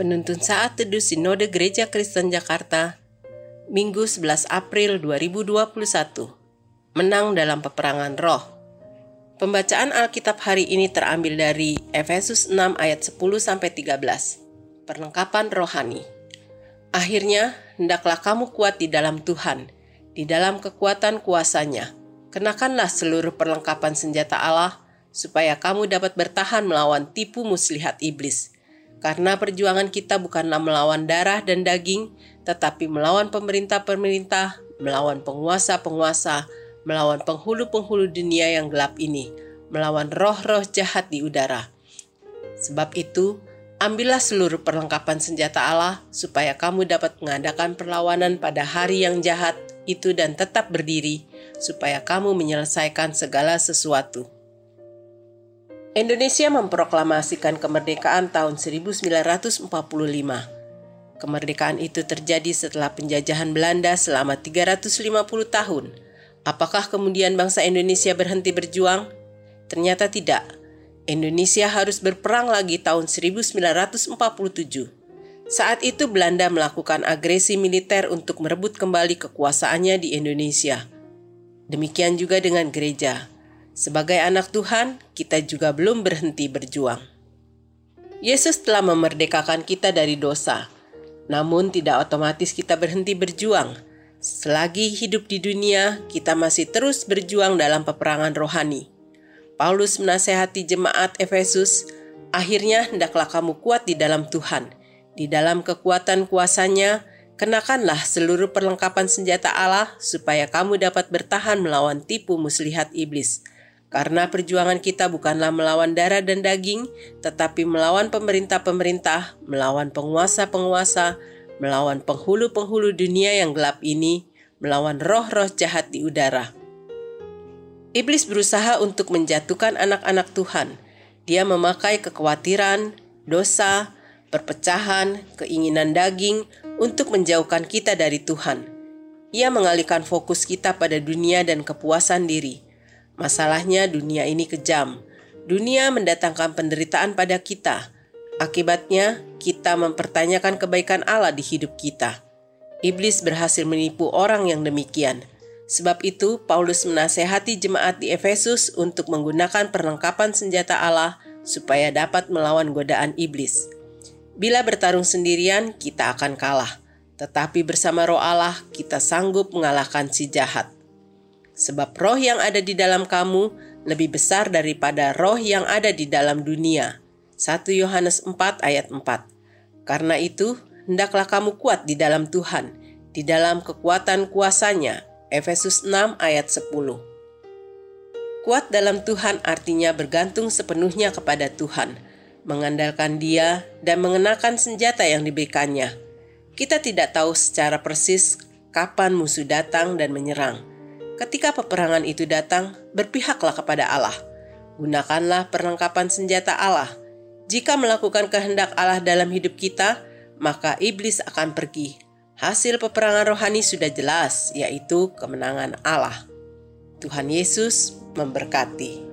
Penuntun Saat Teduh Sinode Gereja Kristen Jakarta, Minggu 11 April 2021. Menang dalam peperangan roh. Pembacaan Alkitab hari ini terambil dari Efesus 6 ayat 10 sampai 13. Perlengkapan rohani. Akhirnya, hendaklah kamu kuat di dalam Tuhan, di dalam kekuatan kuasanya. Kenakanlah seluruh perlengkapan senjata Allah, supaya kamu dapat bertahan melawan tipu muslihat iblis. Karena perjuangan kita bukanlah melawan darah dan daging, tetapi melawan pemerintah-pemerintah, melawan penguasa-penguasa, melawan penghulu-penghulu dunia yang gelap ini, melawan roh-roh jahat di udara. Sebab itu, ambillah seluruh perlengkapan senjata Allah supaya kamu dapat mengadakan perlawanan pada hari yang jahat itu dan tetap berdiri, supaya kamu menyelesaikan segala sesuatu. Indonesia memproklamasikan kemerdekaan tahun 1945. Kemerdekaan itu terjadi setelah penjajahan Belanda selama 350 tahun. Apakah kemudian bangsa Indonesia berhenti berjuang? Ternyata tidak. Indonesia harus berperang lagi tahun 1947. Saat itu Belanda melakukan agresi militer untuk merebut kembali kekuasaannya di Indonesia. Demikian juga dengan gereja. Sebagai anak Tuhan, kita juga belum berhenti berjuang. Yesus telah memerdekakan kita dari dosa, namun tidak otomatis kita berhenti berjuang. Selagi hidup di dunia, kita masih terus berjuang dalam peperangan rohani. Paulus menasehati jemaat Efesus, akhirnya hendaklah kamu kuat di dalam Tuhan. Di dalam kekuatan kuasanya, kenakanlah seluruh perlengkapan senjata Allah supaya kamu dapat bertahan melawan tipu muslihat iblis. Karena perjuangan kita bukanlah melawan darah dan daging, tetapi melawan pemerintah-pemerintah, melawan penguasa-penguasa, melawan penghulu-penghulu dunia yang gelap ini, melawan roh-roh jahat di udara. Iblis berusaha untuk menjatuhkan anak-anak Tuhan. Dia memakai kekhawatiran, dosa, perpecahan, keinginan daging untuk menjauhkan kita dari Tuhan. Ia mengalihkan fokus kita pada dunia dan kepuasan diri Masalahnya dunia ini kejam. Dunia mendatangkan penderitaan pada kita. Akibatnya, kita mempertanyakan kebaikan Allah di hidup kita. Iblis berhasil menipu orang yang demikian. Sebab itu, Paulus menasehati jemaat di Efesus untuk menggunakan perlengkapan senjata Allah supaya dapat melawan godaan iblis. Bila bertarung sendirian, kita akan kalah, tetapi bersama Roh Allah, kita sanggup mengalahkan si jahat sebab roh yang ada di dalam kamu lebih besar daripada roh yang ada di dalam dunia. 1 Yohanes 4 ayat 4. Karena itu, hendaklah kamu kuat di dalam Tuhan, di dalam kekuatan kuasanya. Efesus 6 ayat 10. Kuat dalam Tuhan artinya bergantung sepenuhnya kepada Tuhan, mengandalkan Dia dan mengenakan senjata yang diberikannya. Kita tidak tahu secara persis kapan musuh datang dan menyerang Ketika peperangan itu datang, berpihaklah kepada Allah. Gunakanlah perlengkapan senjata Allah. Jika melakukan kehendak Allah dalam hidup kita, maka iblis akan pergi. Hasil peperangan rohani sudah jelas, yaitu kemenangan Allah. Tuhan Yesus memberkati.